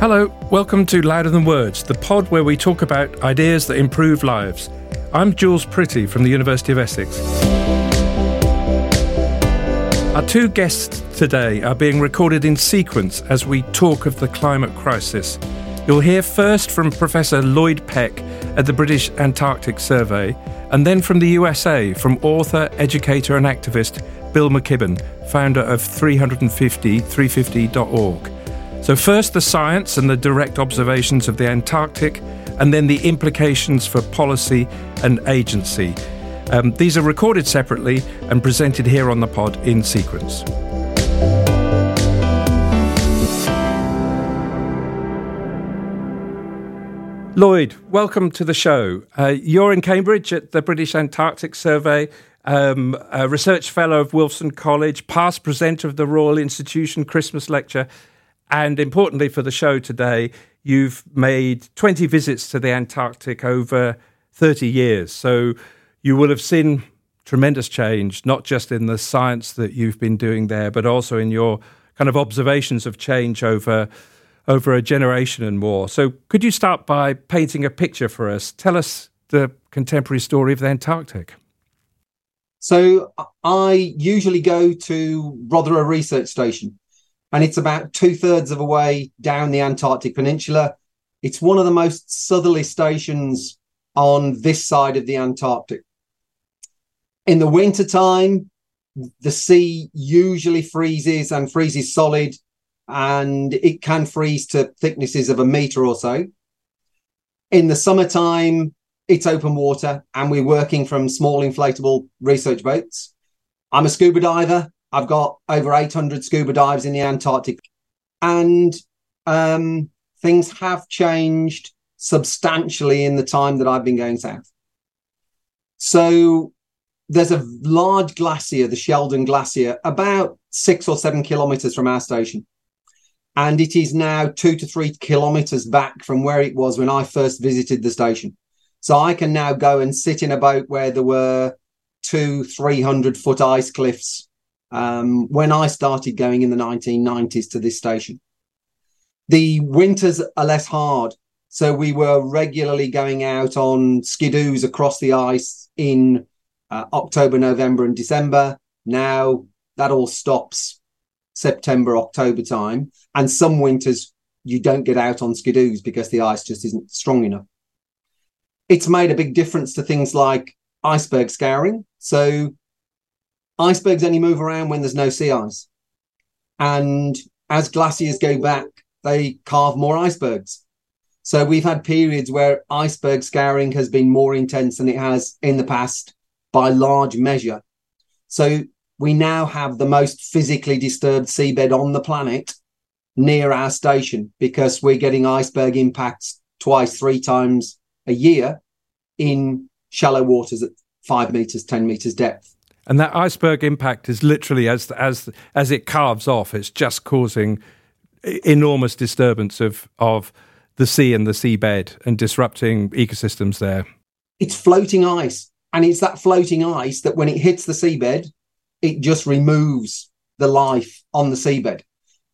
Hello, welcome to Louder Than Words, the pod where we talk about ideas that improve lives. I'm Jules Pretty from the University of Essex. Our two guests today are being recorded in sequence as we talk of the climate crisis. You'll hear first from Professor Lloyd Peck at the British Antarctic Survey, and then from the USA from author, educator, and activist Bill McKibben, founder of 350350.org. So, first the science and the direct observations of the Antarctic, and then the implications for policy and agency. Um, these are recorded separately and presented here on the pod in sequence. Lloyd, welcome to the show. Uh, you're in Cambridge at the British Antarctic Survey, um, a research fellow of Wolfson College, past presenter of the Royal Institution Christmas Lecture, and importantly for the show today, you've made 20 visits to the Antarctic over 30 years. So you will have seen tremendous change, not just in the science that you've been doing there, but also in your kind of observations of change over over a generation and more. So could you start by painting a picture for us? Tell us the contemporary story of the Antarctic. So I usually go to Rothera Research Station and it's about two thirds of a way down the Antarctic Peninsula. It's one of the most southerly stations on this side of the Antarctic. In the wintertime, the sea usually freezes and freezes solid, and it can freeze to thicknesses of a meter or so. In the summertime, it's open water, and we're working from small inflatable research boats. I'm a scuba diver, I've got over 800 scuba dives in the Antarctic, and um, things have changed substantially in the time that I've been going south. So there's a large glacier, the Sheldon Glacier, about six or seven kilometers from our station. And it is now two to three kilometers back from where it was when I first visited the station. So I can now go and sit in a boat where there were two, 300 foot ice cliffs um, when I started going in the 1990s to this station. The winters are less hard. So we were regularly going out on skidoos across the ice in uh, October, November, and December. Now that all stops September, October time. And some winters you don't get out on skidoos because the ice just isn't strong enough. It's made a big difference to things like iceberg scouring. So icebergs only move around when there's no sea ice. And as glaciers go back, they carve more icebergs. So we've had periods where iceberg scouring has been more intense than it has in the past by large measure. So we now have the most physically disturbed seabed on the planet near our station because we're getting iceberg impacts twice, three times a year in shallow waters at five meters, 10 meters depth. And that iceberg impact is literally as as as it carves off, it's just causing enormous disturbance of of the sea and the seabed and disrupting ecosystems there. It's floating ice, and it's that floating ice that when it hits the seabed, it just removes the life on the seabed,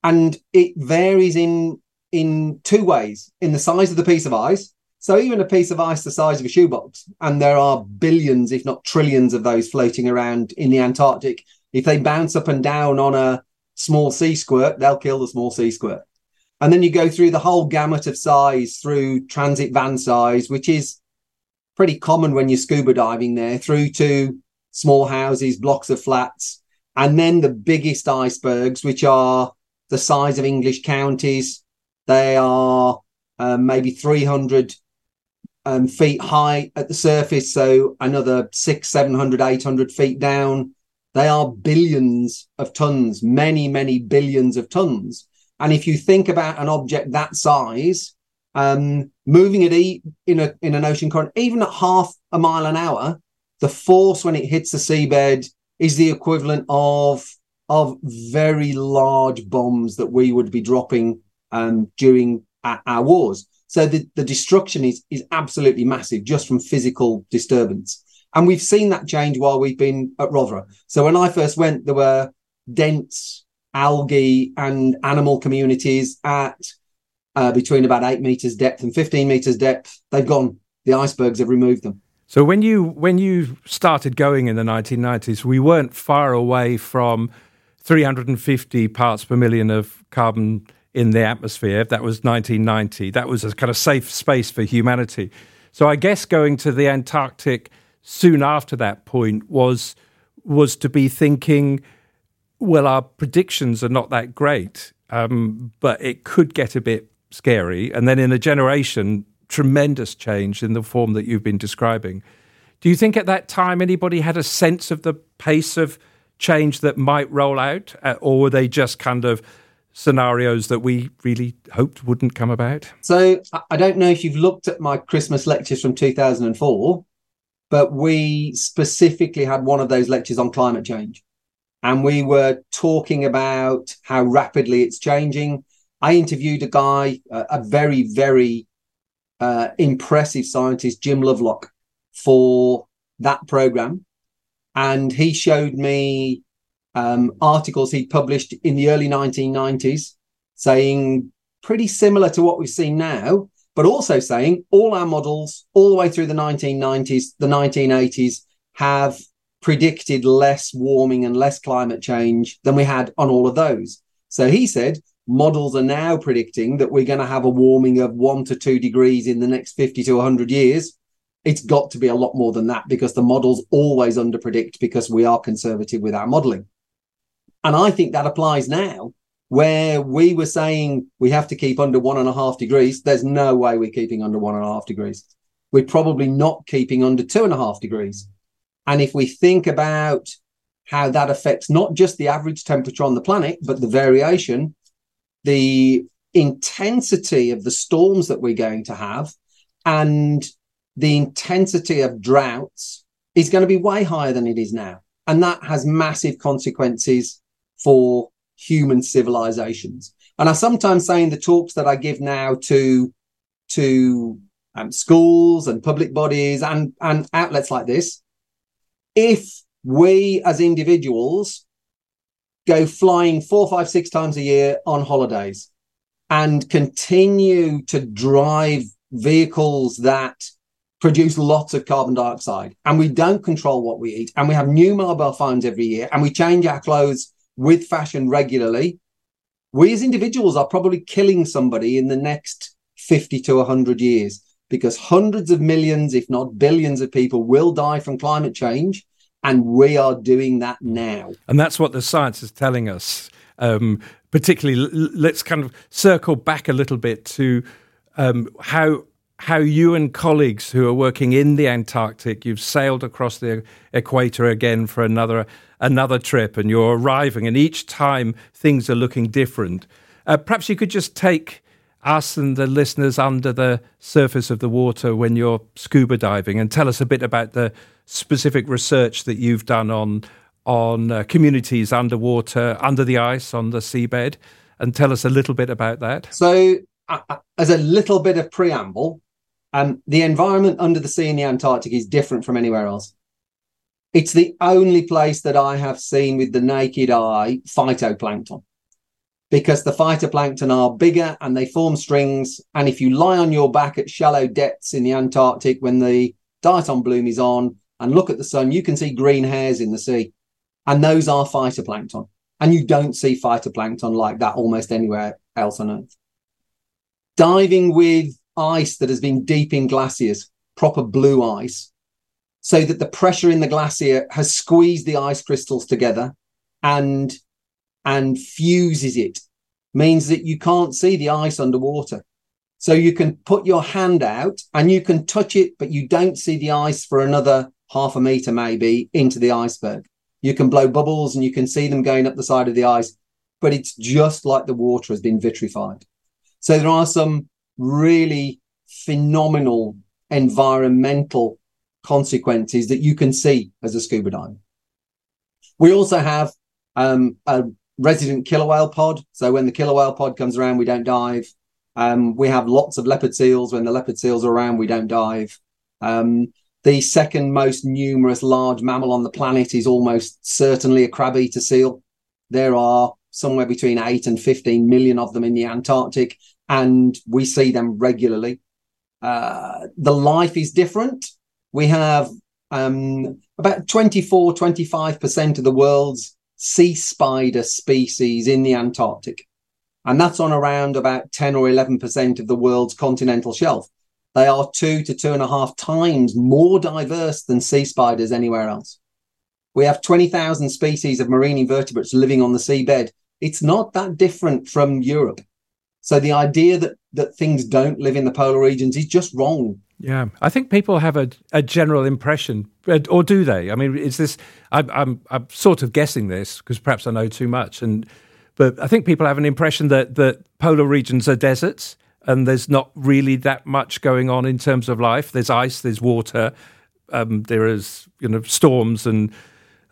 and it varies in in two ways: in the size of the piece of ice, so even a piece of ice the size of a shoebox, and there are billions, if not trillions, of those floating around in the Antarctic. If they bounce up and down on a small sea squirt, they'll kill the small sea squirt. And then you go through the whole gamut of size through transit van size, which is pretty common when you're scuba diving there, through to small houses, blocks of flats, and then the biggest icebergs, which are the size of English counties. They are uh, maybe 300 um, feet high at the surface, so another six, 700, 800 feet down. They are billions of tons, many, many billions of tons. And if you think about an object that size, um, moving it in a in an ocean current, even at half a mile an hour, the force when it hits the seabed is the equivalent of of very large bombs that we would be dropping um, during our, our wars. So the, the destruction is, is absolutely massive just from physical disturbance. And we've seen that change while we've been at Rothera. So when I first went, there were dense algae and animal communities at uh, between about eight meters depth and 15 meters depth. They've gone. The icebergs have removed them. So when you when you started going in the 1990s, we weren't far away from 350 parts per million of carbon in the atmosphere. That was 1990. That was a kind of safe space for humanity. So I guess going to the Antarctic soon after that point was was to be thinking, well, our predictions are not that great, um, but it could get a bit scary. And then in a generation, tremendous change in the form that you've been describing. Do you think at that time anybody had a sense of the pace of change that might roll out, uh, or were they just kind of scenarios that we really hoped wouldn't come about? So I don't know if you've looked at my Christmas lectures from 2004, but we specifically had one of those lectures on climate change. And we were talking about how rapidly it's changing. I interviewed a guy, a very, very uh, impressive scientist, Jim Lovelock, for that program. And he showed me um, articles he published in the early 1990s saying pretty similar to what we've seen now, but also saying all our models all the way through the 1990s, the 1980s have predicted less warming and less climate change than we had on all of those. So he said models are now predicting that we're going to have a warming of one to two degrees in the next 50 to 100 years. It's got to be a lot more than that because the models always underpredict because we are conservative with our modeling. And I think that applies now where we were saying we have to keep under one and a half degrees. There's no way we're keeping under one and a half degrees. We're probably not keeping under two and a half degrees. And if we think about how that affects not just the average temperature on the planet, but the variation, the intensity of the storms that we're going to have, and the intensity of droughts is going to be way higher than it is now. And that has massive consequences for human civilizations. And I sometimes say in the talks that I give now to to um, schools and public bodies and and outlets like this, if we as individuals go flying four, five, six times a year on holidays and continue to drive vehicles that produce lots of carbon dioxide and we don't control what we eat and we have new mobile phones every year and we change our clothes with fashion regularly, we as individuals are probably killing somebody in the next 50 to 100 years because hundreds of millions, if not billions, of people will die from climate change. And we are doing that now. And that's what the science is telling us. Um, particularly, let's kind of circle back a little bit to um, how how you and colleagues who are working in the Antarctic, you've sailed across the equator again for another another trip, and you're arriving, and each time things are looking different. Uh, perhaps you could just take us and the listeners under the surface of the water when you're scuba diving, and tell us a bit about the specific research that you've done on on uh, communities underwater, under the ice, on the seabed, and tell us a little bit about that. So, uh, uh as a little bit of preamble, um, the environment under the sea in the Antarctic is different from anywhere else. It's the only place that I have seen with the naked eye phytoplankton because the phytoplankton are bigger and they form strings. And if you lie on your back at shallow depths in the Antarctic when the diatom bloom is on and look at the sun, you can see green hairs in the sea. And those are phytoplankton. And you don't see phytoplankton like that almost anywhere else on Earth. Diving with ice that has been deep in glaciers, proper blue ice, so that the pressure in the glacier has squeezed the ice crystals together and and fuses it. Means that you can't see the ice underwater. So you can put your hand out and you can touch it but you don't see the ice for another half a meter maybe into the iceberg. You can blow bubbles and you can see them going up the side of the ice but it's just like the water has been vitrified. So there are some really phenomenal environmental consequences that you can see as a scuba diver. We also have um, a resident killer whale pod. So when the killer whale pod comes around, we don't dive. Um, we have lots of leopard seals. When the leopard seals are around, we don't dive. Um, the second most numerous large mammal on the planet is almost certainly a crab eater seal. There are somewhere between 8 and 15 million of them in the Antarctic. And we see them regularly. Uh, the life is different. We have um, about 24, 25% of the world's sea spider species in the Antarctic. And that's on around about 10 or 11% of the world's continental shelf. They are two to two and a half times more diverse than sea spiders anywhere else. We have 20,000 species of marine invertebrates living on the seabed. It's not that different from Europe. So the idea that, that things don't live in the polar regions is just wrong. Yeah, I think people have a, a general impression, or do they? I mean, is this? I'm I'm, I'm sort of guessing this because perhaps I know too much, and but I think people have an impression that that polar regions are deserts, and there's not really that much going on in terms of life. There's ice, there's water, um, there is you know storms and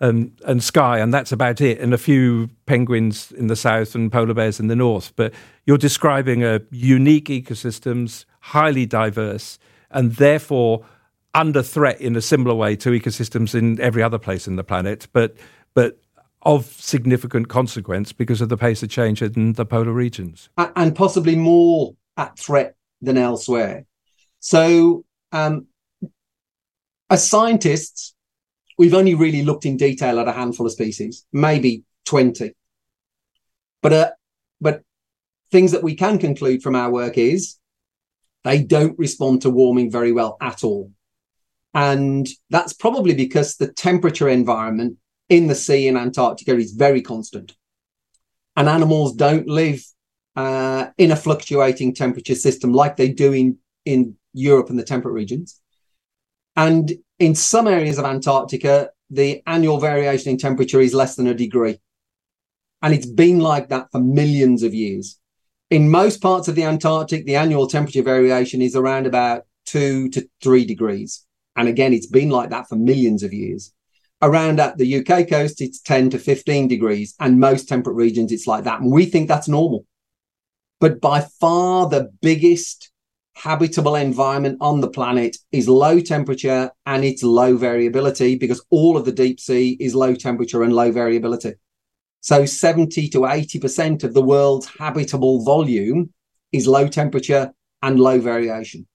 and and sky, and that's about it. And a few penguins in the south and polar bears in the north. But you're describing a unique ecosystems, highly diverse and therefore under threat in a similar way to ecosystems in every other place in the planet, but but of significant consequence because of the pace of change in the polar regions, and possibly more at threat than elsewhere. So, um, as scientists, we've only really looked in detail at a handful of species, maybe twenty, but uh, but things that we can conclude from our work is they don't respond to warming very well at all. And that's probably because the temperature environment in the sea in Antarctica is very constant. And animals don't live uh, in a fluctuating temperature system like they do in, in Europe and the temperate regions. And in some areas of Antarctica, the annual variation in temperature is less than a degree. And it's been like that for millions of years. In most parts of the Antarctic, the annual temperature variation is around about two to three degrees. And again, it's been like that for millions of years. Around at the UK coast, it's 10 to 15 degrees. And most temperate regions, it's like that. And we think that's normal. But by far the biggest habitable environment on the planet is low temperature and it's low variability because all of the deep sea is low temperature and low variability. So 70 to 80% of the world's habitable volume is low temperature and low variation.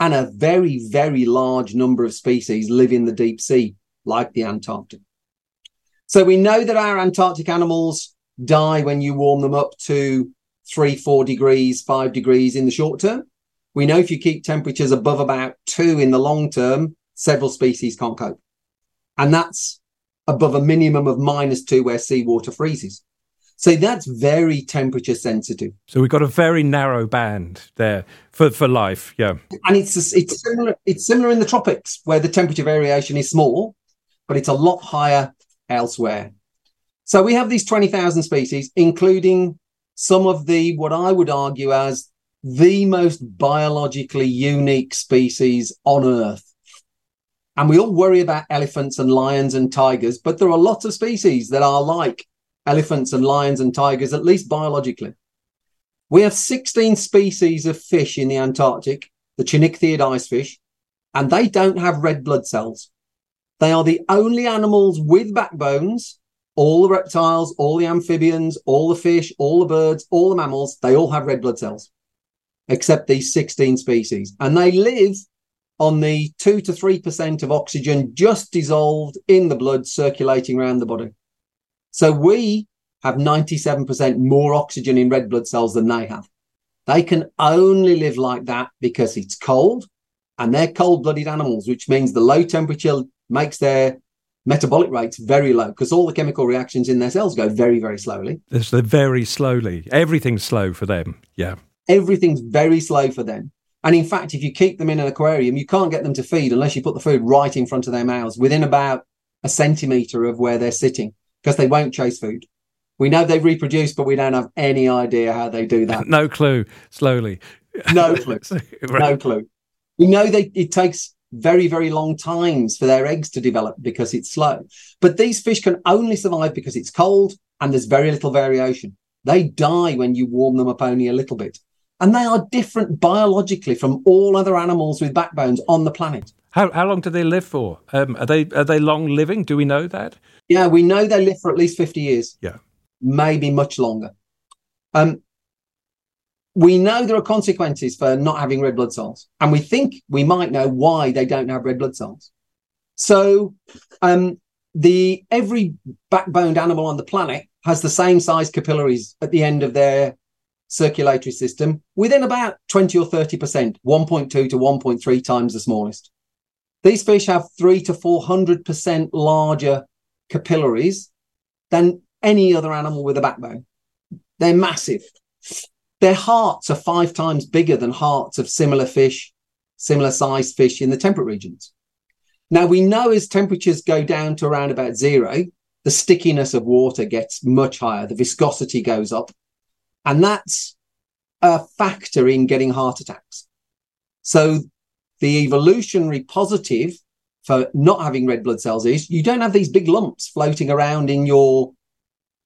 And a very, very large number of species live in the deep sea, like the Antarctic. So we know that our Antarctic animals die when you warm them up to three, four degrees, five degrees in the short term. We know if you keep temperatures above about two in the long term, several species can't cope. And that's above a minimum of minus two where seawater freezes. So that's very temperature sensitive. So we've got a very narrow band there for, for life, yeah. And it's it's similar it's similar in the tropics where the temperature variation is small, but it's a lot higher elsewhere. So we have these 20,000 species, including some of the what I would argue as the most biologically unique species on Earth. And we all worry about elephants and lions and tigers, but there are lots of species that are like elephants and lions and tigers, at least biologically. We have 16 species of fish in the Antarctic, the Channichthyid icefish, and they don't have red blood cells. They are the only animals with backbones. All the reptiles, all the amphibians, all the fish, all the birds, all the mammals, they all have red blood cells, except these 16 species. And they live on the 2 to 3% of oxygen just dissolved in the blood circulating around the body. So we have 97% more oxygen in red blood cells than they have. They can only live like that because it's cold and they're cold blooded animals, which means the low temperature makes their metabolic rates very low because all the chemical reactions in their cells go very, very slowly. So very slowly. Everything's slow for them. Yeah. Everything's very slow for them. And in fact, if you keep them in an aquarium, you can't get them to feed unless you put the food right in front of their mouths within about a centimeter of where they're sitting because they won't chase food. We know they reproduce, but we don't have any idea how they do that. no clue. Slowly. No clue. right. No clue. We know that it takes very, very long times for their eggs to develop because it's slow. But these fish can only survive because it's cold and there's very little variation. They die when you warm them up only a little bit and they are different biologically from all other animals with backbones on the planet. How, how long do they live for? Um, are they are they long living? Do we know that? Yeah, we know they live for at least fifty years. Yeah, maybe much longer. Um, we know there are consequences for not having red blood cells, and we think we might know why they don't have red blood cells. So, um, the every backboned animal on the planet has the same size capillaries at the end of their circulatory system within about 20 or 30%, 1.2 to 1.3 times the smallest. These fish have three to 400% larger capillaries than any other animal with a backbone. They're massive. Their hearts are five times bigger than hearts of similar fish, similar sized fish in the temperate regions. Now we know as temperatures go down to around about zero, the stickiness of water gets much higher, the viscosity goes up, and that's a factor in getting heart attacks. So the evolutionary positive for not having red blood cells is you don't have these big lumps floating around in your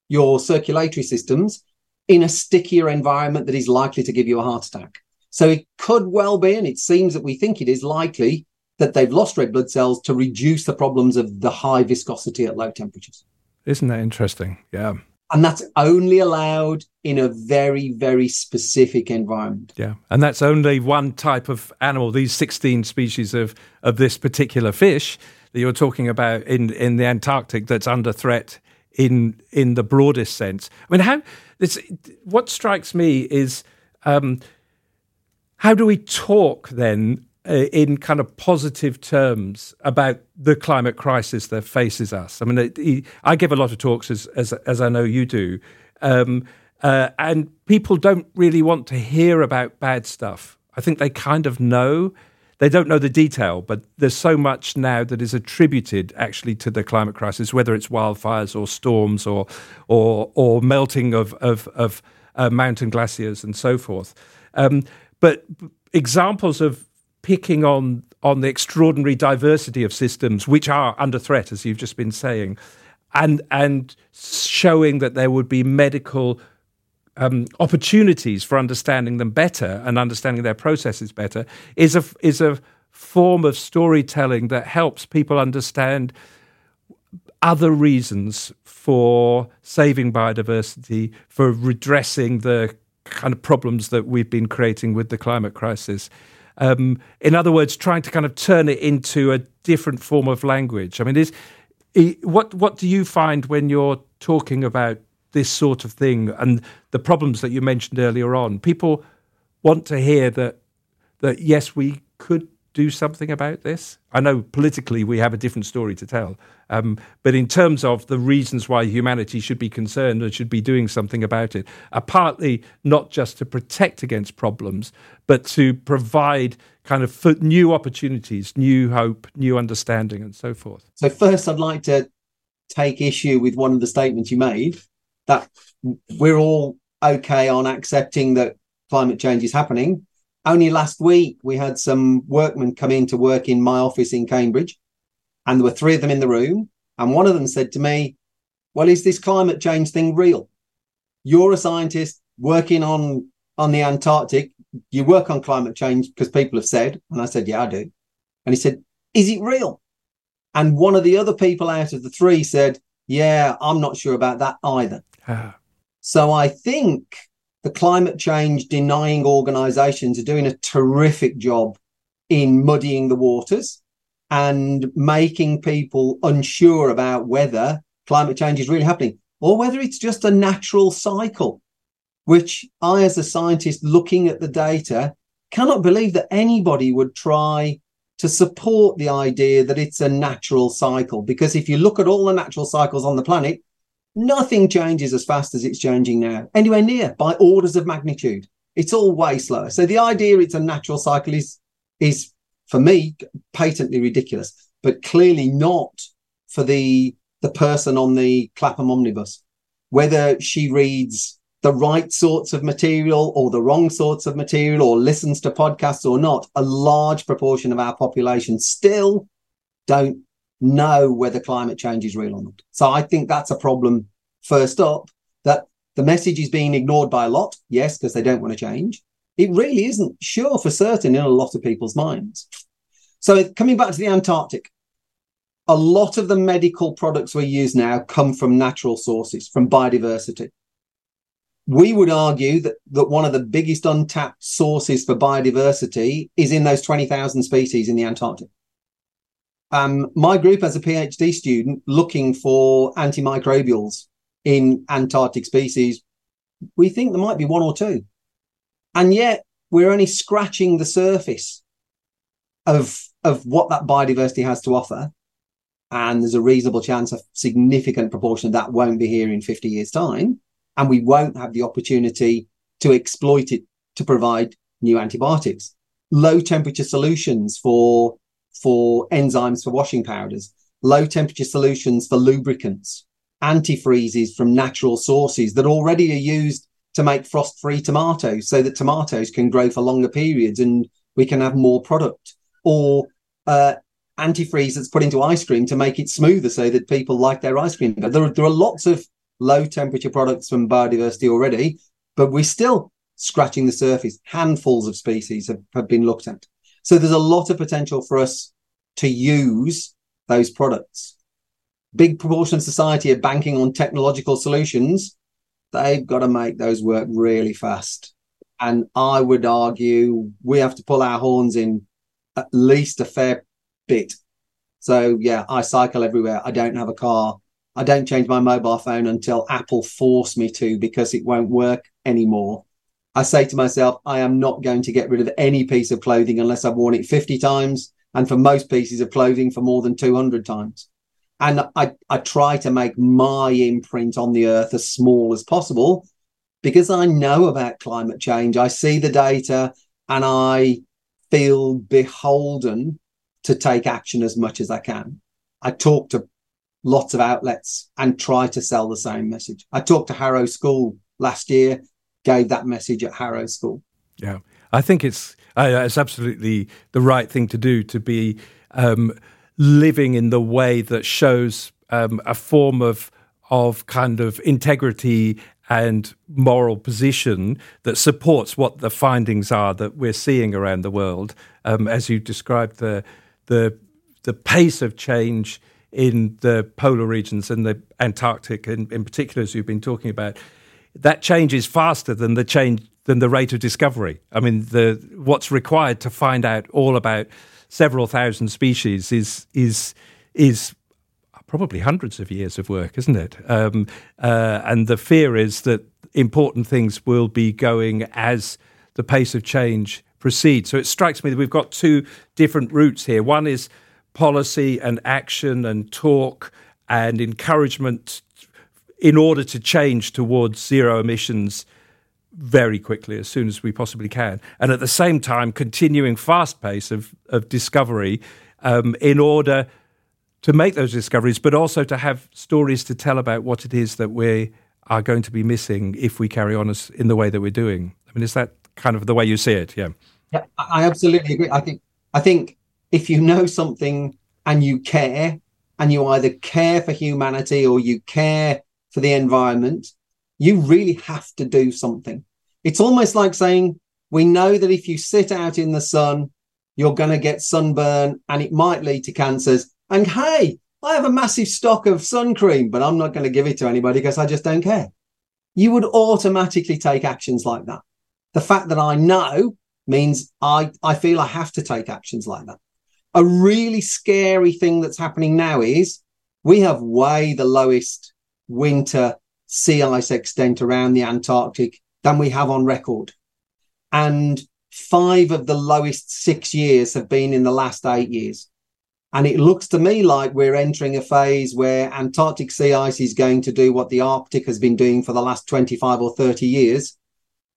your circulatory systems in a stickier environment that is likely to give you a heart attack. So it could well be, and it seems that we think it is likely that they've lost red blood cells to reduce the problems of the high viscosity at low temperatures. Isn't that interesting? Yeah. And that's only allowed in a very, very specific environment. Yeah. And that's only one type of animal, these 16 species of, of this particular fish that you're talking about in, in the Antarctic that's under threat in in the broadest sense. I mean, how this what strikes me is um, how do we talk then in kind of positive terms about the climate crisis that faces us. I mean, it, I give a lot of talks, as as, as I know you do, um, uh, and people don't really want to hear about bad stuff. I think they kind of know. They don't know the detail, but there's so much now that is attributed actually to the climate crisis, whether it's wildfires or storms or or or melting of of, of uh, mountain glaciers and so forth. Um, but examples of picking on on the extraordinary diversity of systems which are under threat, as you've just been saying, and and showing that there would be medical um, opportunities for understanding them better and understanding their processes better is a is a form of storytelling that helps people understand other reasons for saving biodiversity, for redressing the kind of problems that we've been creating with the climate crisis. Um, in other words, trying to kind of turn it into a different form of language. I mean, is what what do you find when you're talking about this sort of thing and the problems that you mentioned earlier on? People want to hear that that yes, we could do something about this? I know politically we have a different story to tell, um, but in terms of the reasons why humanity should be concerned and should be doing something about it, are partly not just to protect against problems, but to provide kind of new opportunities, new hope, new understanding, and so forth. So, first, I'd like to take issue with one of the statements you made that we're all okay on accepting that climate change is happening only last week, we had some workmen come in to work in my office in Cambridge, and there were three of them in the room. And one of them said to me, Well, is this climate change thing real? You're a scientist working on, on the Antarctic. You work on climate change because people have said. And I said, Yeah, I do. And he said, Is it real? And one of the other people out of the three said, Yeah, I'm not sure about that either. Ah. So I think the climate change denying organizations are doing a terrific job in muddying the waters and making people unsure about whether climate change is really happening or whether it's just a natural cycle, which I, as a scientist looking at the data, cannot believe that anybody would try to support the idea that it's a natural cycle. Because if you look at all the natural cycles on the planet, Nothing changes as fast as it's changing now, anywhere near by orders of magnitude. It's all way slower. So the idea it's a natural cycle is is for me patently ridiculous, but clearly not for the the person on the Clapham omnibus. Whether she reads the right sorts of material or the wrong sorts of material or listens to podcasts or not, a large proportion of our population still don't know whether climate change is real or not. So I think that's a problem first up that the message is being ignored by a lot. Yes, because they don't want to change. It really isn't sure for certain in a lot of people's minds. So coming back to the Antarctic, a lot of the medical products we use now come from natural sources, from biodiversity. we would argue that, that one of the biggest untapped sources for biodiversity is in those 20,000 species in the Antarctic. Um, my group as a PhD student looking for antimicrobials in Antarctic species, we think there might be one or two. And yet we're only scratching the surface of, of what that biodiversity has to offer. And there's a reasonable chance a significant proportion of that won't be here in 50 years' time. And we won't have the opportunity to exploit it to provide new antibiotics. Low temperature solutions for, for enzymes for washing powders, low temperature solutions for lubricants, antifreezes from natural sources that already are used to make frost free tomatoes so that tomatoes can grow for longer periods and we can have more product or uh, antifreeze that's put into ice cream to make it smoother so that people like their ice cream. There are, there are lots of low temperature products from biodiversity already, but we're still scratching the surface. Handfuls of species have, have been looked at. So there's a lot of potential for us to use those products. Big proportion of society are banking on technological solutions. They've got to make those work really fast. And I would argue we have to pull our horns in at least a fair bit. So yeah, I cycle everywhere. I don't have a car. I don't change my mobile phone until Apple force me to because it won't work anymore. I say to myself, I am not going to get rid of any piece of clothing unless I've worn it 50 times. And for most pieces of clothing, for more than 200 times. And I, I try to make my imprint on the earth as small as possible because I know about climate change. I see the data and I feel beholden to take action as much as I can. I talk to lots of outlets and try to sell the same message. I talked to Harrow School last year, gave that message at Harrow School. Yeah, I think it's uh, it's absolutely the right thing to do to be um, living in the way that shows um, a form of of kind of integrity and moral position that supports what the findings are that we're seeing around the world. Um, as you described, the the the pace of change in the polar regions and the Antarctic, in, in particular, as you've been talking about, that change is faster than the change than the rate of discovery. I mean, the what's required to find out all about several thousand species is is is probably hundreds of years of work, isn't it? Um, uh, and the fear is that important things will be going as the pace of change proceeds. So it strikes me that we've got two different routes here. One is policy and action and talk and encouragement in order to change towards zero emissions very quickly as soon as we possibly can and at the same time continuing fast pace of, of discovery um, in order to make those discoveries, but also to have stories to tell about what it is that we are going to be missing if we carry on as, in the way that we're doing. I mean, is that kind of the way you see it? Yeah. Yeah, I absolutely agree. I think I think if you know something and you care, and you either care for humanity or you care for the environment, you really have to do something. It's almost like saying, we know that if you sit out in the sun, you're going to get sunburn and it might lead to cancers. And hey, I have a massive stock of sun cream, but I'm not going to give it to anybody because I just don't care. You would automatically take actions like that. The fact that I know means I, I feel I have to take actions like that. A really scary thing that's happening now is we have way the lowest winter sea ice extent around the Antarctic than we have on record. And five of the lowest six years have been in the last eight years. And it looks to me like we're entering a phase where Antarctic sea ice is going to do what the Arctic has been doing for the last 25 or 30 years.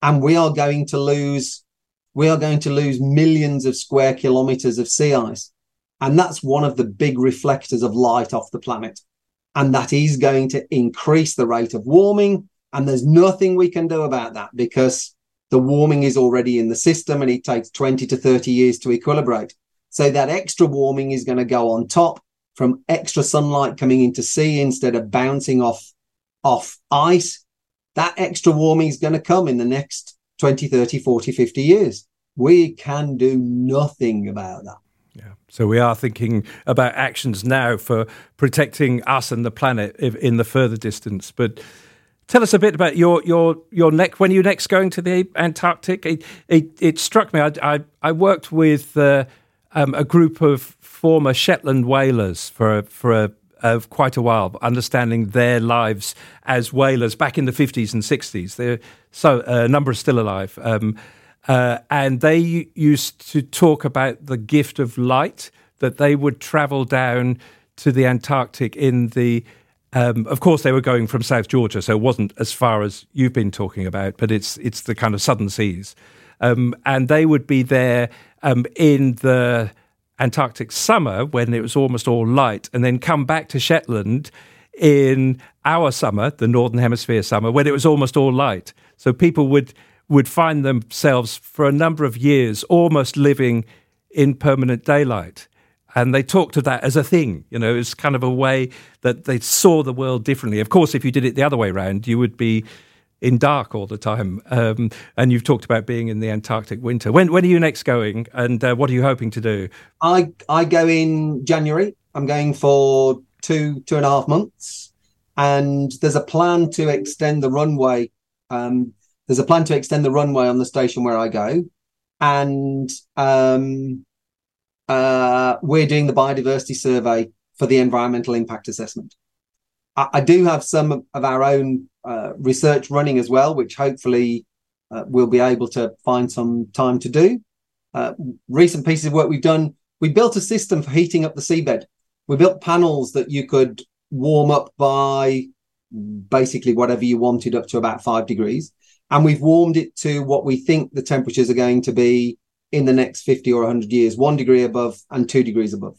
And we are going to lose, we are going to lose millions of square kilometers of sea ice. And that's one of the big reflectors of light off the planet. And that is going to increase the rate of warming. And there's nothing we can do about that because the warming is already in the system and it takes 20 to 30 years to equilibrate. So that extra warming is going to go on top from extra sunlight coming into sea instead of bouncing off off ice. That extra warming is going to come in the next 20, 30, 40, 50 years. We can do nothing about that. So we are thinking about actions now for protecting us and the planet in the further distance. But tell us a bit about your your your next when are you next going to the Antarctic. It it, it struck me. I I, I worked with uh, um, a group of former Shetland whalers for for a, quite a while, understanding their lives as whalers back in the fifties and sixties. There, so a number are still alive, um, uh, and they used to talk about the gift of light that they would travel down to the Antarctic in the um, of course, they were going from South Georgia, so it wasn't as far as you've been talking about, but it's it's the kind of southern seas, um, and they would be there um, in the Antarctic summer when it was almost all light, and then come back to Shetland in our summer, the northern hemisphere summer, when it was almost all light. So people would would find themselves for a number of years almost living in permanent daylight and they talked of that as a thing. You know, it's kind of a way that they saw the world differently. Of course, if you did it the other way around, you would be in dark all the time. Um, and you've talked about being in the Antarctic winter. When when are you next going, and uh, what are you hoping to do? I I go in January. I'm going for two two and a half months, and there's a plan to extend the runway. Um, there's a plan to extend the runway on the station where I go, and um, uh, we're doing the biodiversity survey for the environmental impact assessment. I, I do have some of our own uh, research running as well, which hopefully uh, we'll be able to find some time to do. Uh, recent pieces of work we've done, we built a system for heating up the seabed. We built panels that you could warm up by basically whatever you wanted up to about five degrees. And we've warmed it to what we think the temperatures are going to be in the next 50 or 100 years, one degree above and two degrees above.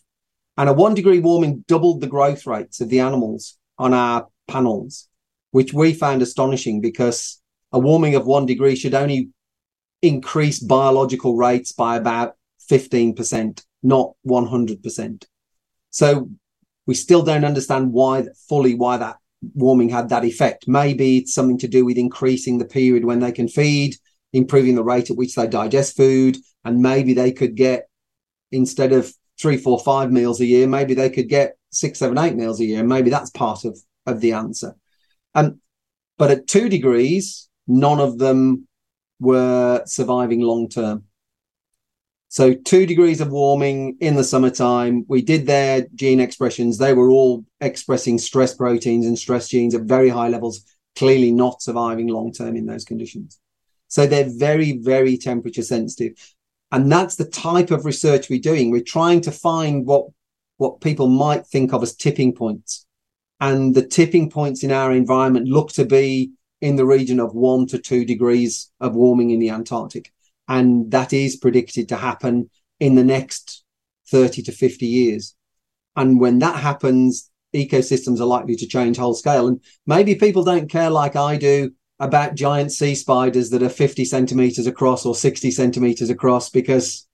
And a one degree warming doubled the growth rates of the animals on our panels, which we found astonishing because a warming of one degree should only increase biological rates by about 15%, not 100%. So we still don't understand why fully why that warming had that effect. Maybe it's something to do with increasing the period when they can feed, improving the rate at which they digest food, and maybe they could get instead of three, four, five meals a year, maybe they could get six, seven, eight meals a year. Maybe that's part of of the answer. Um, but at two degrees, none of them were surviving long term. So two degrees of warming in the summertime. We did their gene expressions. They were all expressing stress proteins and stress genes at very high levels, clearly not surviving long term in those conditions. So they're very, very temperature sensitive. And that's the type of research we're doing. We're trying to find what, what people might think of as tipping points. And the tipping points in our environment look to be in the region of one to two degrees of warming in the Antarctic. And that is predicted to happen in the next 30 to 50 years. And when that happens, ecosystems are likely to change whole scale. And maybe people don't care like I do about giant sea spiders that are 50 centimeters across or 60 centimeters across because,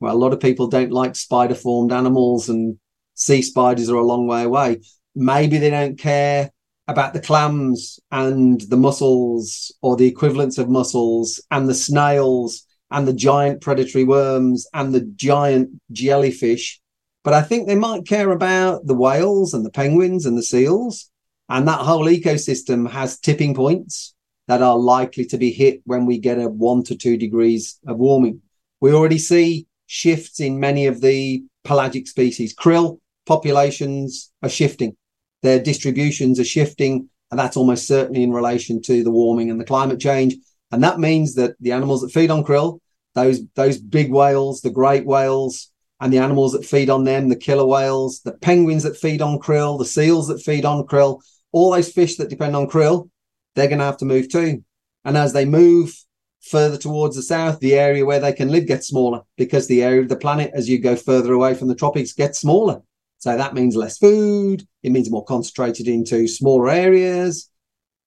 well, a lot of people don't like spider formed animals and sea spiders are a long way away. Maybe they don't care about the clams and the mussels or the equivalents of mussels and the snails and the giant predatory worms and the giant jellyfish. But I think they might care about the whales and the penguins and the seals. And that whole ecosystem has tipping points that are likely to be hit when we get a one to two degrees of warming. We already see shifts in many of the pelagic species. Krill populations are shifting, their distributions are shifting, and that's almost certainly in relation to the warming and the climate change. And that means that the animals that feed on krill, those those big whales, the great whales, and the animals that feed on them, the killer whales, the penguins that feed on krill, the seals that feed on krill, all those fish that depend on krill they're going to have to move too. And as they move further towards the south, the area where they can live gets smaller because the area of the planet, as you go further away from the tropics, gets smaller. So that means less food. It means more concentrated into smaller areas.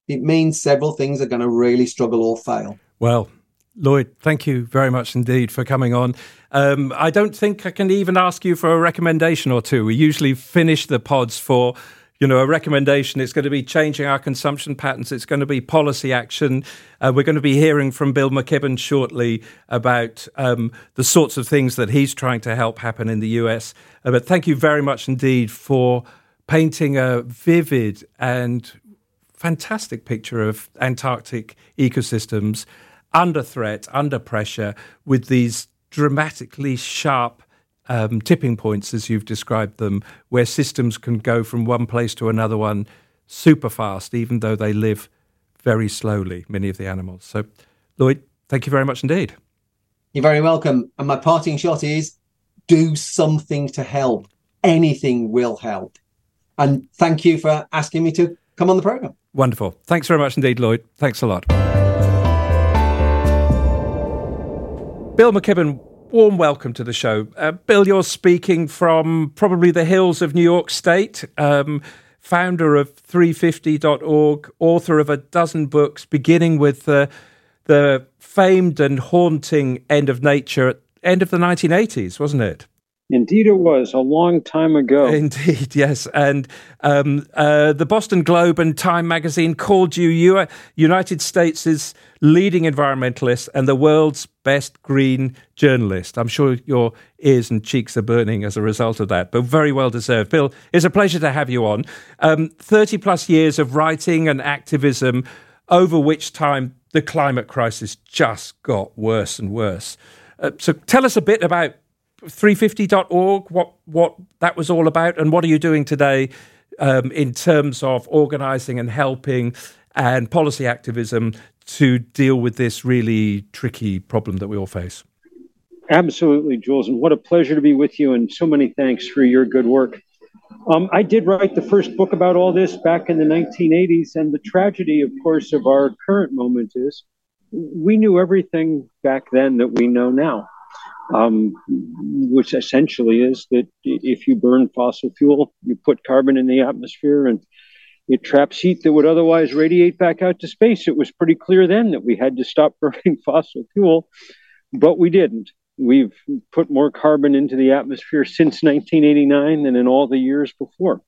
It means several things are going to really struggle or fail. Well, Lloyd, thank you very much indeed for coming on. Um, I don't think I can even ask you for a recommendation or two. We usually finish the pods for you know, a recommendation. It's going to be changing our consumption patterns. It's going to be policy action. Uh, we're going to be hearing from Bill McKibben shortly about um, the sorts of things that he's trying to help happen in the US. Uh, but thank you very much indeed for painting a vivid and fantastic picture of Antarctic ecosystems under threat, under pressure, with these dramatically sharp um, tipping points, as you've described them, where systems can go from one place to another one super fast, even though they live very slowly, many of the animals. So, Lloyd, thank you very much indeed. You're very welcome. And my parting shot is do something to help. Anything will help. And thank you for asking me to come on the program. Wonderful. Thanks very much indeed, Lloyd. Thanks a lot. Bill McKibben, warm welcome to the show. Uh, Bill, you're speaking from probably the hills of New York State, um, founder of 350.org, author of a dozen books, beginning with uh, the famed and haunting End of Nature at end of the 1980s, wasn't it? Indeed, it was a long time ago. Indeed, yes. And um, uh, the Boston Globe and Time magazine called you U- United States' leading environmentalist and the world's best green journalist. I'm sure your ears and cheeks are burning as a result of that, but very well deserved. Bill, it's a pleasure to have you on. Um, 30 plus years of writing and activism, over which time the climate crisis just got worse and worse. Uh, so tell us a bit about 350.org, what, what that was all about, and what are you doing today um, in terms of organising and helping and policy activism to deal with this really tricky problem that we all face? Absolutely, Jules, and what a pleasure to be with you, and so many thanks for your good work. Um, I did write the first book about all this back in the 1980s, and the tragedy, of course, of our current moment is we knew everything back then that we know now um, which essentially is that if you burn fossil fuel, you put carbon in the atmosphere and it traps heat that would otherwise radiate back out to space. It was pretty clear then that we had to stop burning fossil fuel, but we didn't. We've put more carbon into the atmosphere since 1989 than in all the years before.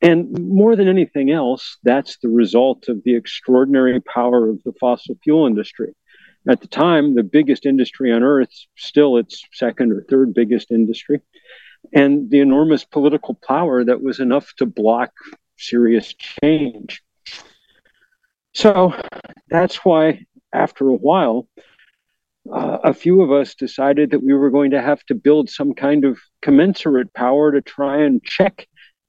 And more than anything else, that's the result of the extraordinary power of the fossil fuel industry at the time, the biggest industry on earth, still its second or third biggest industry, and the enormous political power that was enough to block serious change. So that's why, after a while, uh, a few of us decided that we were going to have to build some kind of commensurate power to try and check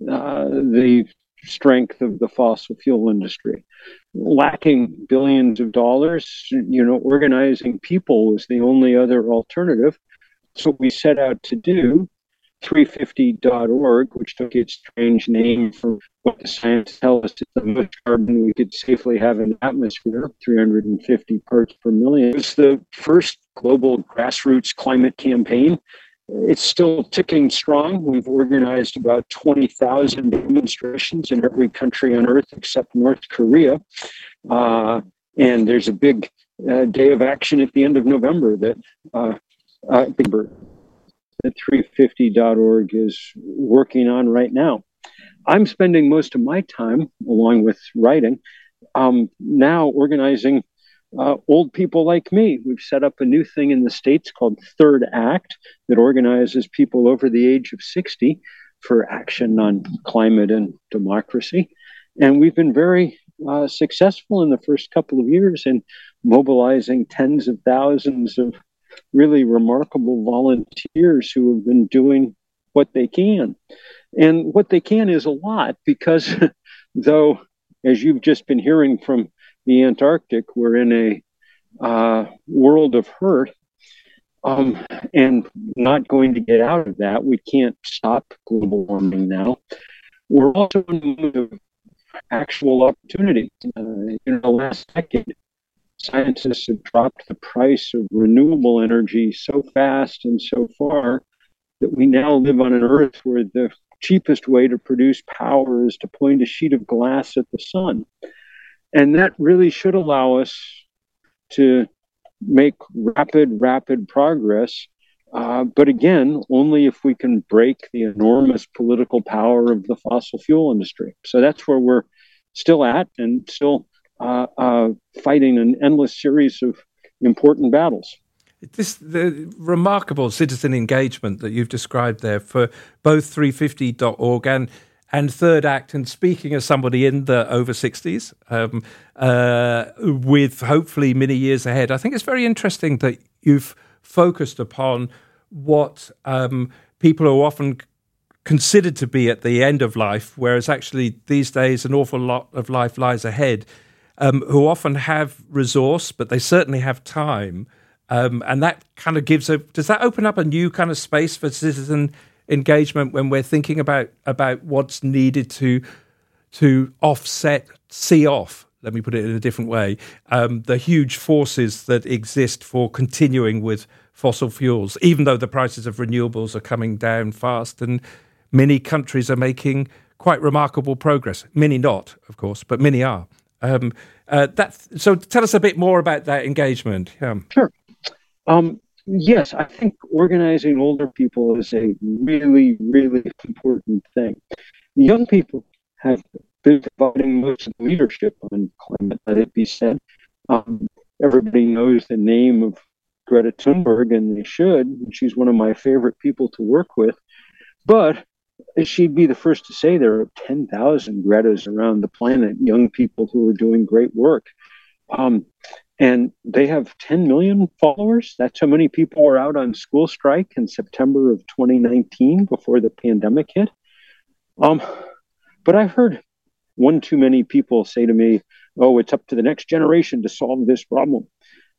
uh, the strength of the fossil fuel industry. Lacking billions of dollars, you know, organizing people was the only other alternative. So we set out to do 350.org, which took its strange name from what the science tells us is the most carbon we could safely have in the atmosphere, 350 parts per million. It was the first global grassroots climate campaign it's still ticking strong. We've organized about 20,000 demonstrations in every country on earth except North Korea. Uh, and there's a big uh, day of action at the end of November that uh, uh that 350.org is working on right now. I'm spending most of my time, along with writing, um, now organizing uh, old people like me. We've set up a new thing in the States called Third Act that organizes people over the age of 60 for action on climate and democracy. And we've been very uh, successful in the first couple of years in mobilizing tens of thousands of really remarkable volunteers who have been doing what they can. And what they can is a lot because, though, as you've just been hearing from the Antarctic, we're in a uh, world of hurt um, and not going to get out of that. We can't stop global warming now. We're also in a moment of actual opportunity. Uh, in the last decade, scientists have dropped the price of renewable energy so fast and so far that we now live on an Earth where the cheapest way to produce power is to point a sheet of glass at the sun. And that really should allow us to make rapid, rapid progress. Uh, but again, only if we can break the enormous political power of the fossil fuel industry. So that's where we're still at and still uh, uh, fighting an endless series of important battles. This the remarkable citizen engagement that you've described there for both 350.org and and third act, and speaking as somebody in the over 60s, um, uh, with hopefully many years ahead, I think it's very interesting that you've focused upon what um, people are often considered to be at the end of life, whereas actually these days an awful lot of life lies ahead, um, who often have resource, but they certainly have time. Um, and that kind of gives a does that open up a new kind of space for citizen engagement when we're thinking about about what's needed to to offset see off let me put it in a different way um, the huge forces that exist for continuing with fossil fuels even though the prices of renewables are coming down fast and many countries are making quite remarkable progress. Many not of course but many are. Um, uh, so tell us a bit more about that engagement. Yeah. sure. Um, yes, I think organizing older people is a really, really important thing. Young people have been providing most of the leadership on climate, let it be said. Um, everybody knows the name of Greta Thunberg, and they should. She's one of my favorite people to work with. But she'd be the first to say there are 10,000 Gretas around the planet, young people who are doing great work. Um, and they have 10 million followers. That's how many people were out on school strike in September of 2019 before the pandemic hit. Um, but I've heard one too many people say to me, "Oh, it's up to the next generation to solve this problem,"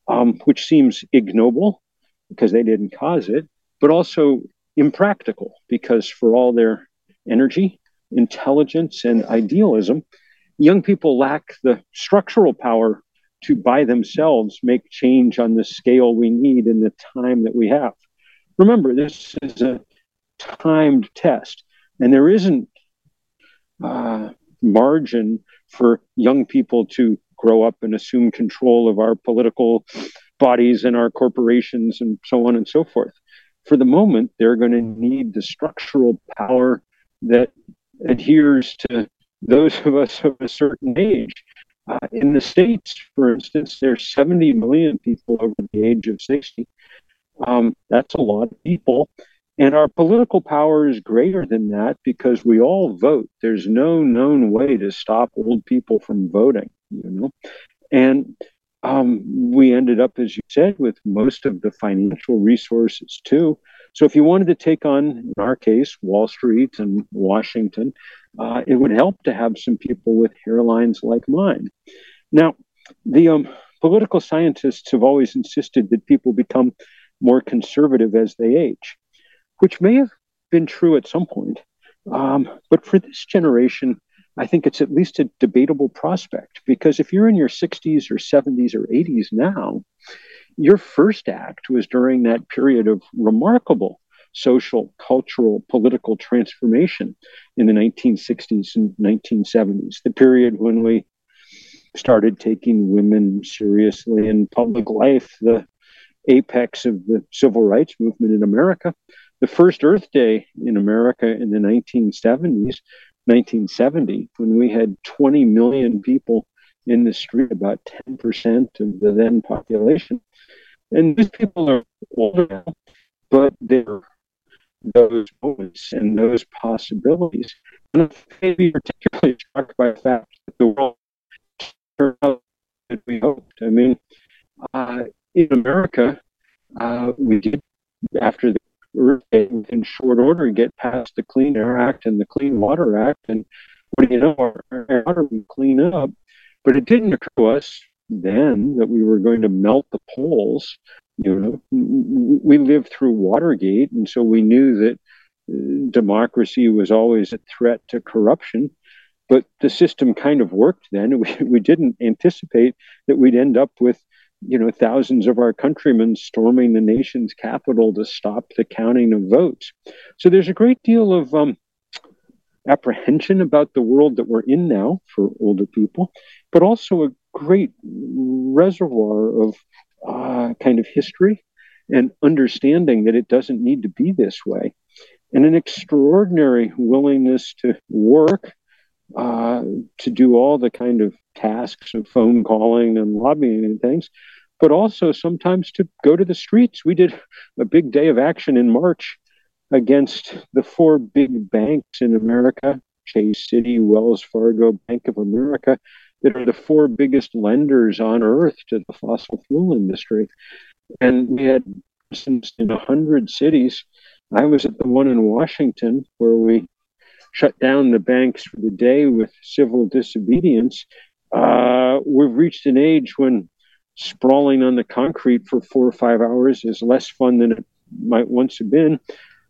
um, which seems ignoble because they didn't cause it, but also impractical because for all their energy, intelligence, and idealism, young people lack the structural power to by themselves make change on the scale we need in the time that we have. Remember, this is a timed test, and there isn't uh, margin for young people to grow up and assume control of our political bodies and our corporations and so on and so forth. For the moment, they're going to need the structural power that adheres to those of us of a certain age uh, in the States, for instance, there's 70 million people over the age of 60. Um, that's a lot of people. And our political power is greater than that because we all vote. There's no known way to stop old people from voting, you know. And um, we ended up, as you said, with most of the financial resources too. So if you wanted to take on, in our case, Wall Street and Washington, uh, it would help to have some people with hairlines like mine. Now, the um, political scientists have always insisted that people become more conservative as they age, which may have been true at some point. Um, but for this generation, I think it's at least a debatable prospect because if you're in your 60s or 70s or 80s now, your first act was during that period of remarkable social, cultural, political transformation in the 1960s and 1970s, the period when we started taking women seriously in public life, the apex of the civil rights movement in America. The first Earth Day in America in the 1970s, 1970, when we had 20 million people in the street, about 10% of the then population. And these people are older but they're those moments and those possibilities. And maybe particularly struck by the fact that the world turned out that we hoped. I mean, uh, in America, uh, we did, after the Day, in short order, get past the Clean Air Act and the Clean Water Act. And what do you know, our, our water would clean up. But it didn't occur to us then that we were going to melt the poles you know, we lived through Watergate, and so we knew that uh, democracy was always a threat to corruption. But the system kind of worked then. We, we didn't anticipate that we'd end up with, you know, thousands of our countrymen storming the nation's capital to stop the counting of votes. So there's a great deal of um, apprehension about the world that we're in now for older people, but also a great reservoir of uh, kind of history and understanding that it doesn't need to be this way, and an extraordinary willingness to work uh, to do all the kind of tasks of phone calling and lobbying and things, but also sometimes to go to the streets. We did a big day of action in March against the four big banks in America Chase Citi, Wells Fargo, Bank of America, that are the four biggest lenders on earth to the fossil fuel industry. And we had since in 100 cities. I was at the one in Washington where we shut down the banks for the day with civil disobedience. Uh, we've reached an age when sprawling on the concrete for four or five hours is less fun than it might once have been.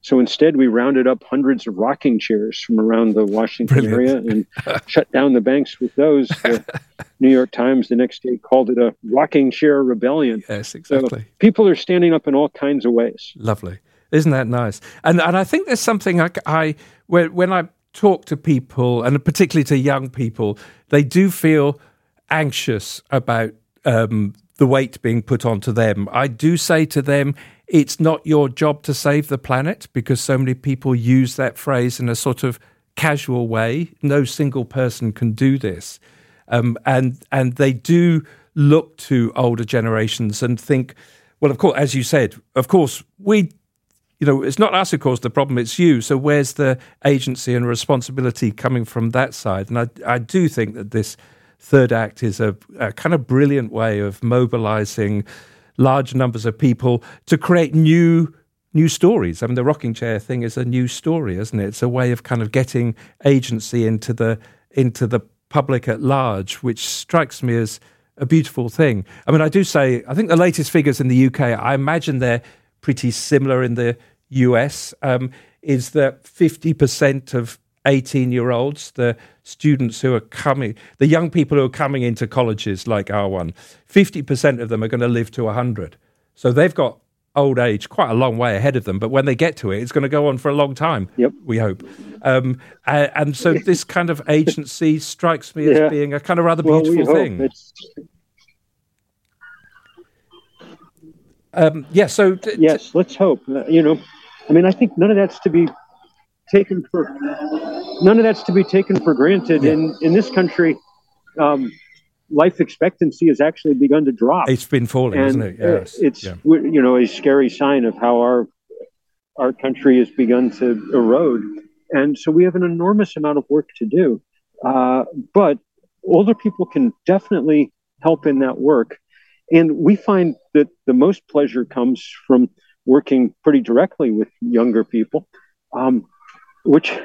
So instead, we rounded up hundreds of rocking chairs from around the Washington Brilliant. area and shut down the banks with those. The New York Times the next day called it a rocking chair rebellion. Yes, exactly. So people are standing up in all kinds of ways. Lovely. Isn't that nice? And and I think there's something I, I when, when I talk to people, and particularly to young people, they do feel anxious about um, the weight being put onto them. I do say to them, it's not your job to save the planet because so many people use that phrase in a sort of casual way. No single person can do this. Um, and and they do look to older generations and think, well, of course, as you said, of course, we, you know, it's not us who caused the problem; it's you. So where's the agency and responsibility coming from that side? And I, I do think that this third act is a, a kind of brilliant way of mobilizing large numbers of people to create new new stories. I mean, the rocking chair thing is a new story, isn't it? It's a way of kind of getting agency into the into the public at large, which strikes me as a beautiful thing. I mean, I do say I think the latest figures in the UK, I imagine they're pretty similar in the US. Um, is that fifty percent of 18 year olds, the students who are coming, the young people who are coming into colleges like our one, 50% of them are going to live to 100. So they've got old age quite a long way ahead of them. But when they get to it, it's going to go on for a long time, yep. we hope. Um, and, and, so this kind of agency strikes me as being a kind of rather well, beautiful thing. Um, yeah, so. T- yes, let's hope. Uh, you know, I mean, I think none of that's to be taken for none of that's to be taken for granted. Yeah. In in this country, um, life expectancy has actually begun to drop. It's been falling, and isn't it? Yes. It's yeah. you know a scary sign of how our our country has begun to erode, and so we have an enormous amount of work to do. Uh, but older people can definitely help in that work, and we find that the most pleasure comes from working pretty directly with younger people. Um, which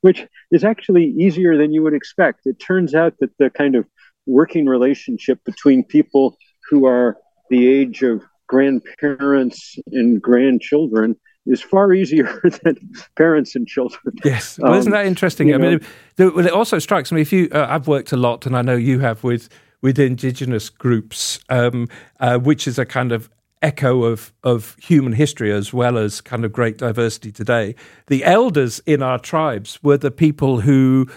which is actually easier than you would expect. It turns out that the kind of working relationship between people who are the age of grandparents and grandchildren is far easier than parents and children. Yes, well, isn't that um, interesting? I mean, it, it, also strikes me if you, uh, I've worked a lot, and I know you have with with indigenous groups, um, uh, which is a kind of echo of, of human history as well as kind of great diversity today. The elders in our tribes were the people who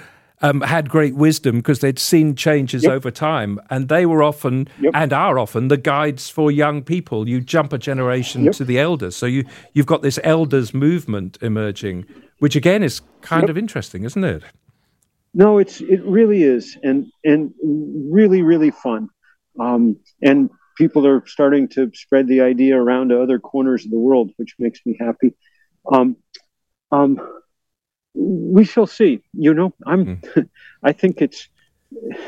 um, had great wisdom because they'd seen changes yep. over time, and they were often yep. and are often the guides for young people. You jump a generation yep. to the elders, so you you've got this elders movement emerging, which again is kind of interesting, isn't it? No, it's it really is, and and really really fun. Um, and people are starting to spread the idea around to other corners of the world, which makes me happy. Um, um, we shall see. You know, I'm. Mm. I think it's.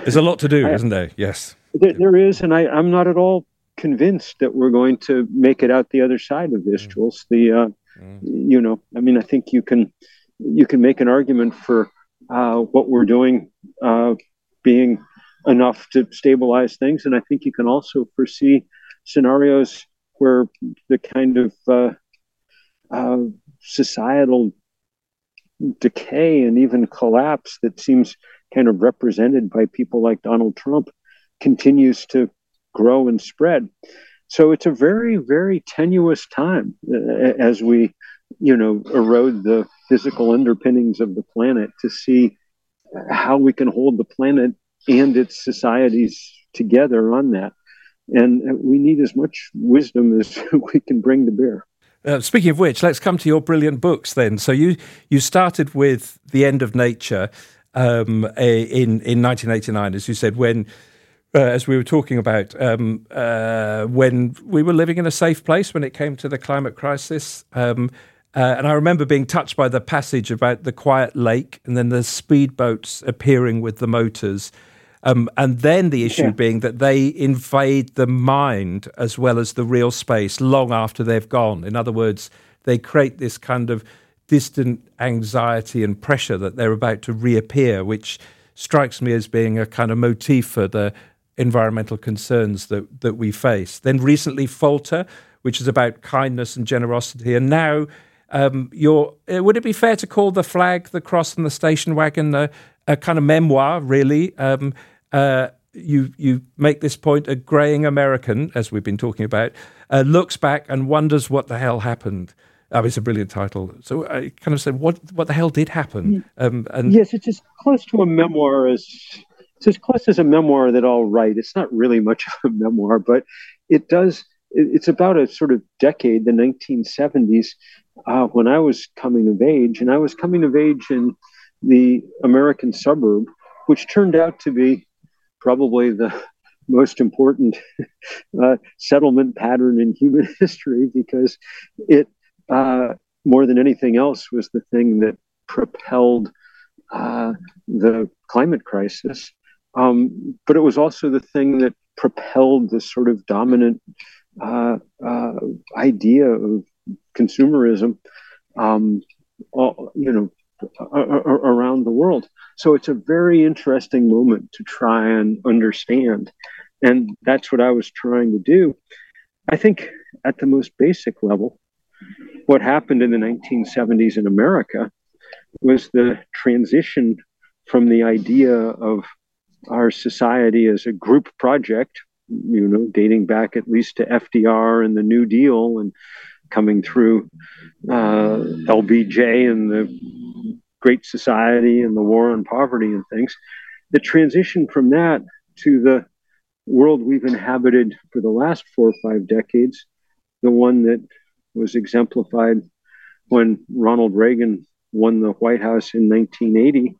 There's a lot to do, I, isn't there? Yes. There, there is, and I, I'm not at all convinced that we're going to make it out the other side of this, mm. Jules. The, uh, mm. you know, I mean, I think you can, you can make an argument for uh, what we're doing uh, being enough to stabilize things. And I think you can also foresee scenarios where the kind of uh, uh, societal decay and even collapse that seems kind of represented by people like Donald Trump continues to grow and spread. So it's a very, very tenuous time uh, as we, you know, erode the physical underpinnings of the planet to see how we can hold the planet and its societies together on that. And we need as much wisdom as we can bring to bear. Uh, speaking of which, let's come to your brilliant books then. So you you started with The End of Nature um, in in 1989, as you said, when uh, as we were talking about, um, uh, when we were living in a safe place when it came to the climate crisis. Um, Uh, and I remember being touched by the passage about the quiet lake and then the speedboats appearing with the motors. Um, and then the issue yeah. being that they invade the mind as well as the real space long after they've gone. In other words, they create this kind of distant anxiety and pressure that they're about to reappear, which strikes me as being a kind of motif for the environmental concerns that, that we face. Then recently, Falter, which is about kindness and generosity. And now, um, your, uh, would it be fair to call the flag, the cross, and the station wagon a, a kind of memoir, really? Um, uh, you you make this point: a graying American, as we've been talking about, uh, looks back and wonders what the hell happened. Oh, it's a brilliant title. So I kind of said, what what the hell did happen? Um, and yes, it's as close to a memoir as it's as close as a memoir that I'll write. It's not really much of a memoir, but it does. It's about a sort of decade, the 1970s, uh, when I was coming of age, and I was coming of age in the American suburb, which turned out to be probably the most important uh, settlement pattern in human history because it, uh, more than anything else, was the thing that propelled uh, the climate crisis. Um, but it was also the thing that propelled the sort of dominant uh, uh, idea of consumerism, um, all, you know, around the world. So it's a very interesting moment to try and understand. And that's what I was trying to do. I think at the most basic level, what happened in the 1970s in America was the transition from the idea of our society as a group project, you know, dating back at least to FDR and the New Deal and coming through uh, LBJ and the Great Society and the war on poverty and things. The transition from that to the world we've inhabited for the last four or five decades, the one that was exemplified when Ronald Reagan won the White House in 1980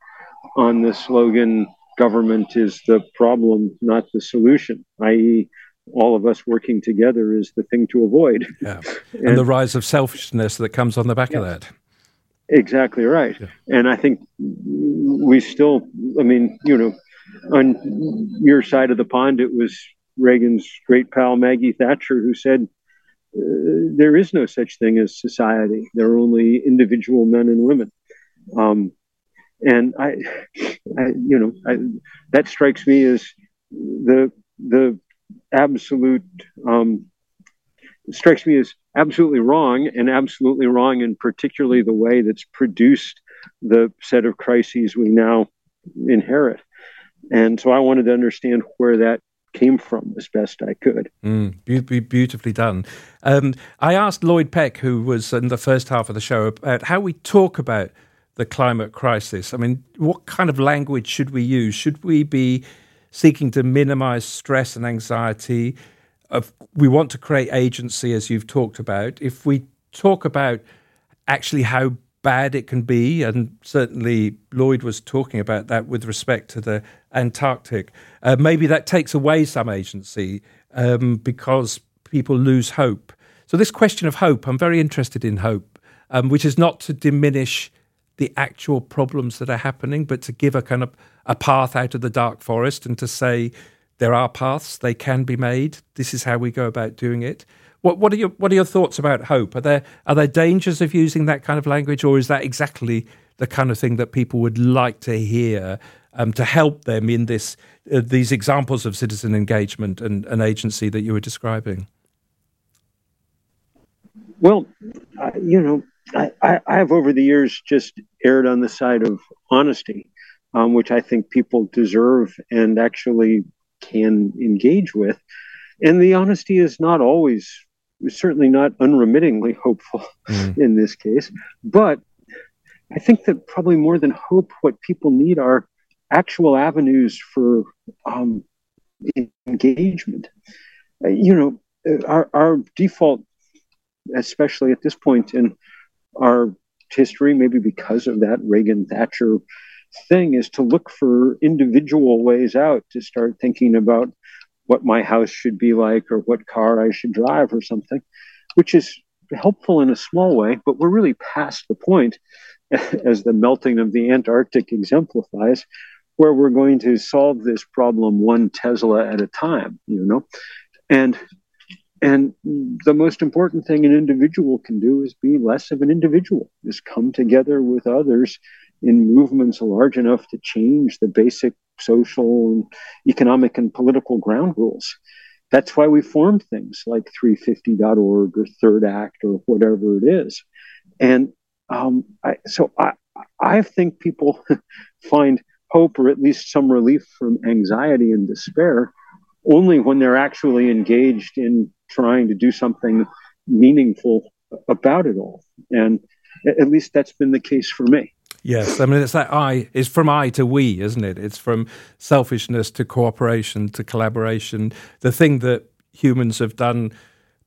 on the slogan, government is the problem, not the solution, i.e., all of us working together is the thing to avoid. Yeah. and, and, the rise of selfishness that comes on the back yes. of that. Exactly right. Yeah. And I think we still, I mean, you know, on your side of the pond, it was Reagan's great pal Maggie Thatcher who said, uh, there is no such thing as society. There are only individual men and women. Um, and I, I, you know, I, that strikes me as the the absolute um, strikes me as absolutely wrong and absolutely wrong in particularly the way that's produced the set of crises we now inherit. And so i wanted to understand where that came from as best i could. Mm, be- beautifully done. Um, i asked lloyd peck who was in the first half of the show about how we talk about the climate crisis. I mean what kind of language should we use? Should we be seeking to minimize stress and anxiety. Of, we want to create agency, as you've talked about. If we talk about actually how bad it can be, and certainly Lloyd was talking about that with respect to the Antarctic, uh, maybe that takes away some agency um, because people lose hope. So, this question of hope, I'm very interested in hope, um, which is not to diminish the actual problems that are happening, but to give a kind of a path out of the dark forest and to say there are paths, they can be made. This is how we go about doing it. What, what are your what are your thoughts about hope? Are there are there dangers of using that kind of language, or is that exactly the kind of thing that people would like to hear um, to help them in this uh, these examples of citizen engagement and, and agency that you were describing? Well, you know, I, I, have over the years just erred on the side of honesty, um, which I think people deserve and actually can engage with. And the honesty is not always, certainly not unremittingly hopeful mm. in this case. But I think that probably more than hope, what people need are actual avenues for um, engagement. Uh, you know, uh, our, our default, especially at this point in our history, maybe because of that Reagan Thatcher thing, is to look for individual ways out to start thinking about what my house should be like or what car I should drive or something, which is helpful in a small way, but we're really past the point, as the melting of the Antarctic exemplifies, where we're going to solve this problem one Tesla at a time, you know? And and the most important thing an individual can do is be less of an individual, is come together with others in movements large enough to change the basic social, economic, and political ground rules. That's why we formed things like 350.org or Third Act or whatever it is. And um, I, so I, I think people find hope or at least some relief from anxiety and despair only when they're actually engaged in trying to do something meaningful about it all. And at least that's been the case for me. Yes, I mean it's that I is from I to we, isn't it? It's from selfishness to cooperation to collaboration. The thing that humans have done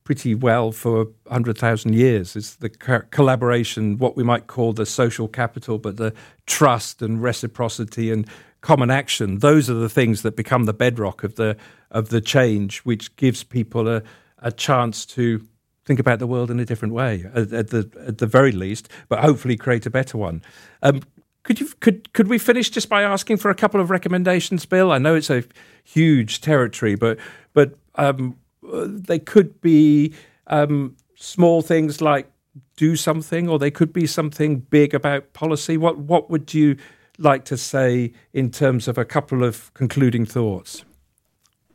pretty well for 100,000 years is the co- collaboration, what we might call the social capital, but the trust and reciprocity and common action. Those are the things that become the bedrock of the of the change, which gives people a, a chance to think about the world in a different way, at, at, the at the very least, but hopefully create a better one. Um, could you could could we finish just by asking for a couple of recommendations, Bill? I know it's a huge territory, but but um, they could be um, small things like do something, or they could be something big about policy. What what would you like to say in terms of a couple of concluding thoughts?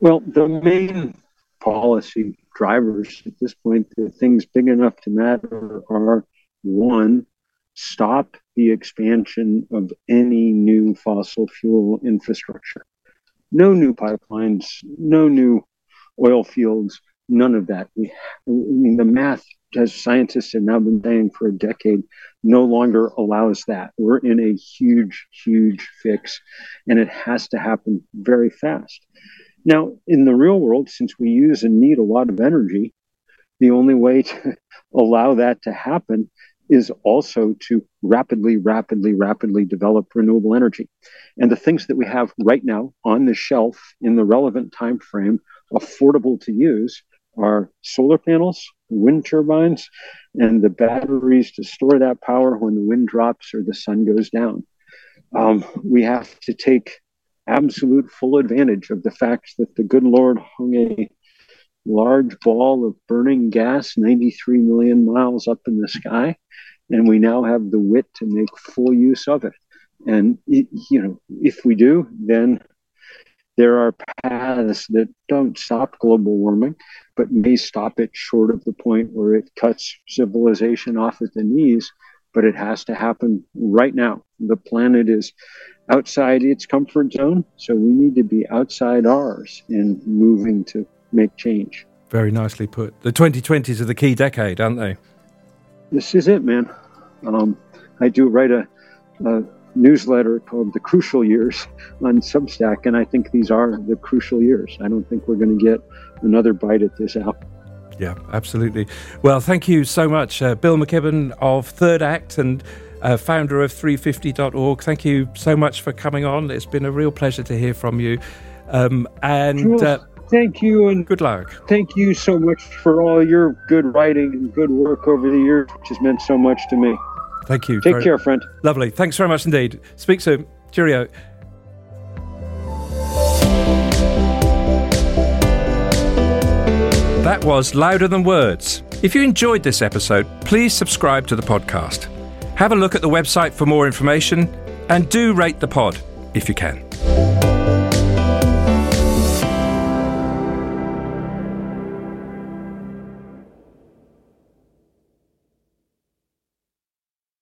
Well, the main policy drivers at this point, the things big enough to matter are one, stop the expansion of any new fossil fuel infrastructure. No new pipelines, no new oil fields, none of that. We, I mean, the math, as scientists have now been saying for a decade, no longer allows that. We're in a huge, huge fix, and it has to happen very fast. Now, in the real world, since we use and need a lot of energy, the only way to allow that to happen is also to rapidly, rapidly, rapidly develop renewable energy. And the things that we have right now on the shelf in the relevant time frame, affordable to use, are solar panels, wind turbines, and the batteries to store that power when the wind drops or the sun goes down. Um, we have to take absolute full advantage of the fact that the good Lord hung a large ball of burning gas 93 million miles up in the sky, and we now have the wit to make full use of it. And, it, you know, if we do, then there are paths that don't stop global warming, but may stop it short of the point where it cuts civilization off at the knees. But it has to happen right now. The planet is outside its comfort zone. So we need to be outside ours in moving to make change. Very nicely put. The 2020s are the key decade, aren't they? This is it, man. Um, I do write a, a, newsletter called The Crucial Years on Substack, and I think these are the crucial years. I don't think we're going to get another bite at this apple. Yeah, absolutely. Well, thank you so much, uh, Bill McKibben of Third Act and uh, founder of 350.org. Thank you so much for coming on. It's been a real pleasure to hear from you. Um, and uh, thank you and good luck. Thank you so much for all your good writing and good work over the years, which has meant so much to me. Thank you. Take very, care, friend. Lovely. Thanks very much indeed. Speak soon. Cheerio. That was Louder Than Words. If you enjoyed this episode, please subscribe to the podcast. Have a look at the website for more information and do rate the pod if you can.